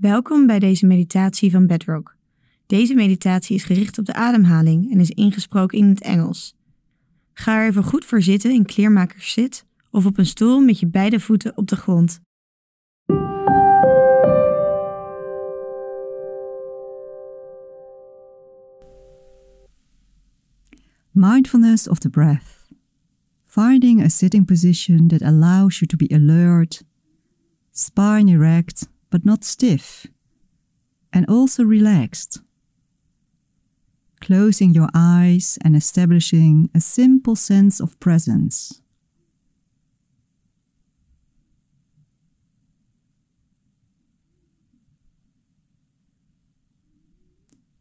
Welkom bij deze meditatie van Bedrock. Deze meditatie is gericht op de ademhaling en is ingesproken in het Engels. Ga er even goed voor zitten in kleermakerszit of op een stoel met je beide voeten op de grond. Mindfulness of the breath. Finding a sitting position that allows you to be alert, spine erect but not stiff, and also relaxed. Closing your eyes and establishing a simple sense of presence.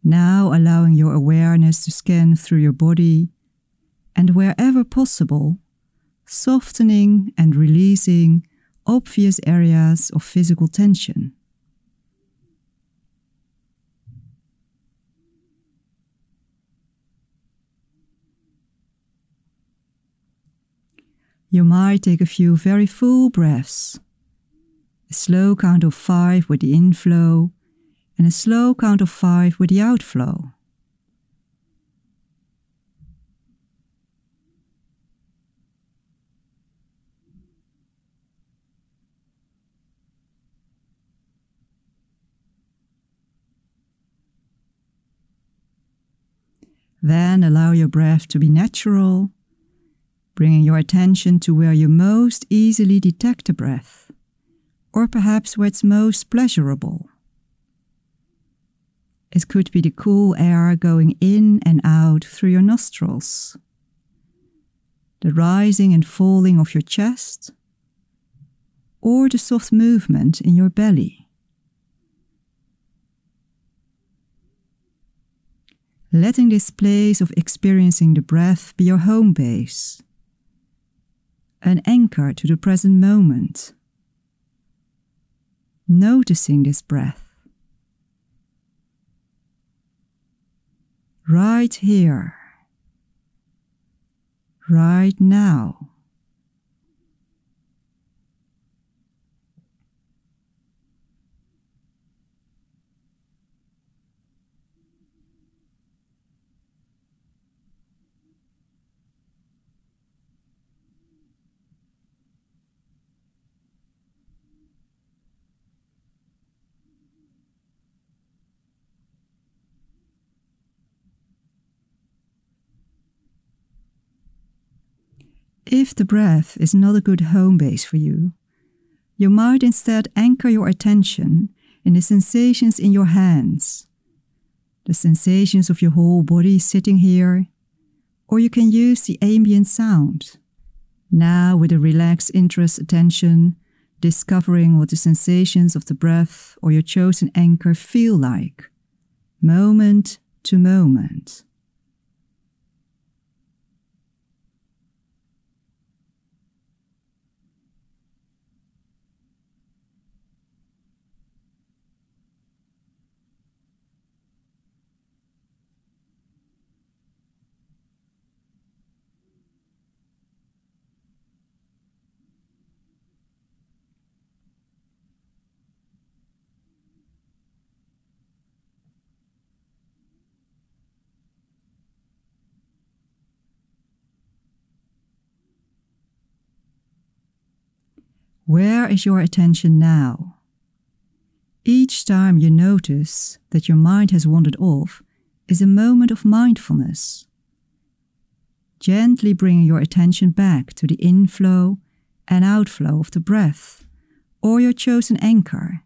Now allowing your awareness to scan through your body and wherever possible, softening and releasing obvious areas of physical tension. You might take a few very full breaths. A slow count of five with the inflow and a slow count of five with the outflow. Then allow your breath to be natural, bringing your attention to where you most easily detect a breath, or perhaps where it's most pleasurable. It could be the cool air going in and out through your nostrils, the rising and falling of your chest, or the soft movement in your belly. Letting this place of experiencing the breath be your home base, an anchor to the present moment. Noticing this breath. Right here, right now. If the breath is not a good home base for you, you might instead anchor your attention in the sensations in your hands, the sensations of your whole body sitting here, or you can use the ambient sound. Now, with a relaxed interest attention, discovering what the sensations of the breath or your chosen anchor feel like, moment to moment. Where is your attention now? Each time you notice that your mind has wandered off is a moment of mindfulness. Gently bringing your attention back to the inflow and outflow of the breath or your chosen anchor.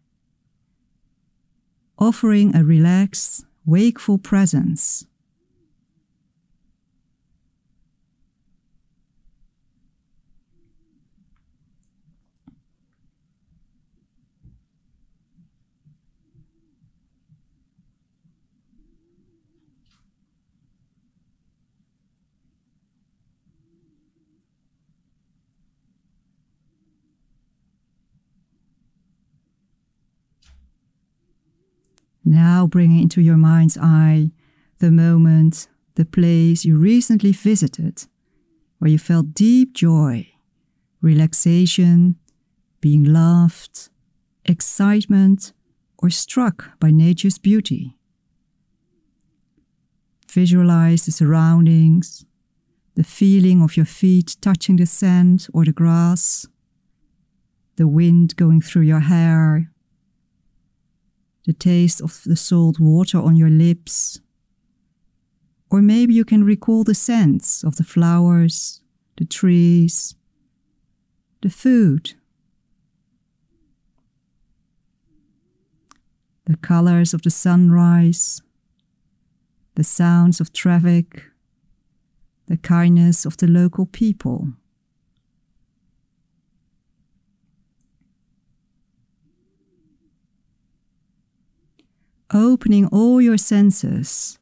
Offering a relaxed, wakeful presence. Now bringing into your mind's eye the moment, the place you recently visited, where you felt deep joy, relaxation, being loved, excitement, or struck by nature's beauty. Visualize the surroundings, the feeling of your feet touching the sand or the grass, the wind going through your hair, the taste of the salt water on your lips. Or maybe you can recall the scents of the flowers, the trees, the food, the colors of the sunrise, the sounds of traffic, the kindness of the local people. Opening all your senses,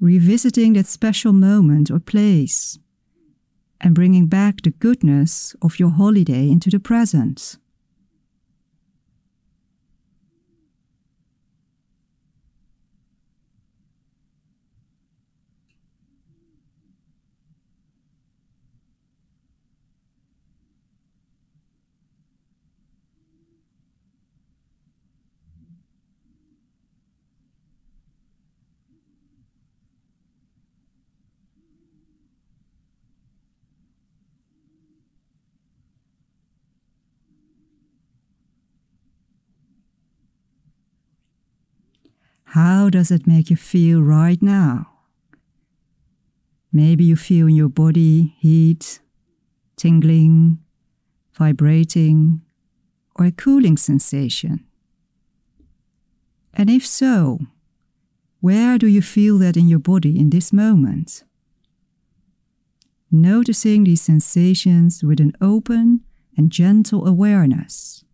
revisiting that special moment or place, and bringing back the goodness of your holiday into the present. How does it make you feel right now? Maybe you feel in your body heat, tingling, vibrating, or a cooling sensation. And if so, where do you feel that in your body in this moment? Noticing these sensations with an open and gentle awareness.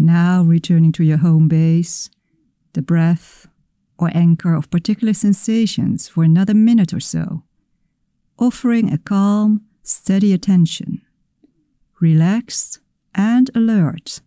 Now returning to your home base, the breath or anchor of particular sensations for another minute or so, offering a calm, steady attention, relaxed and alert.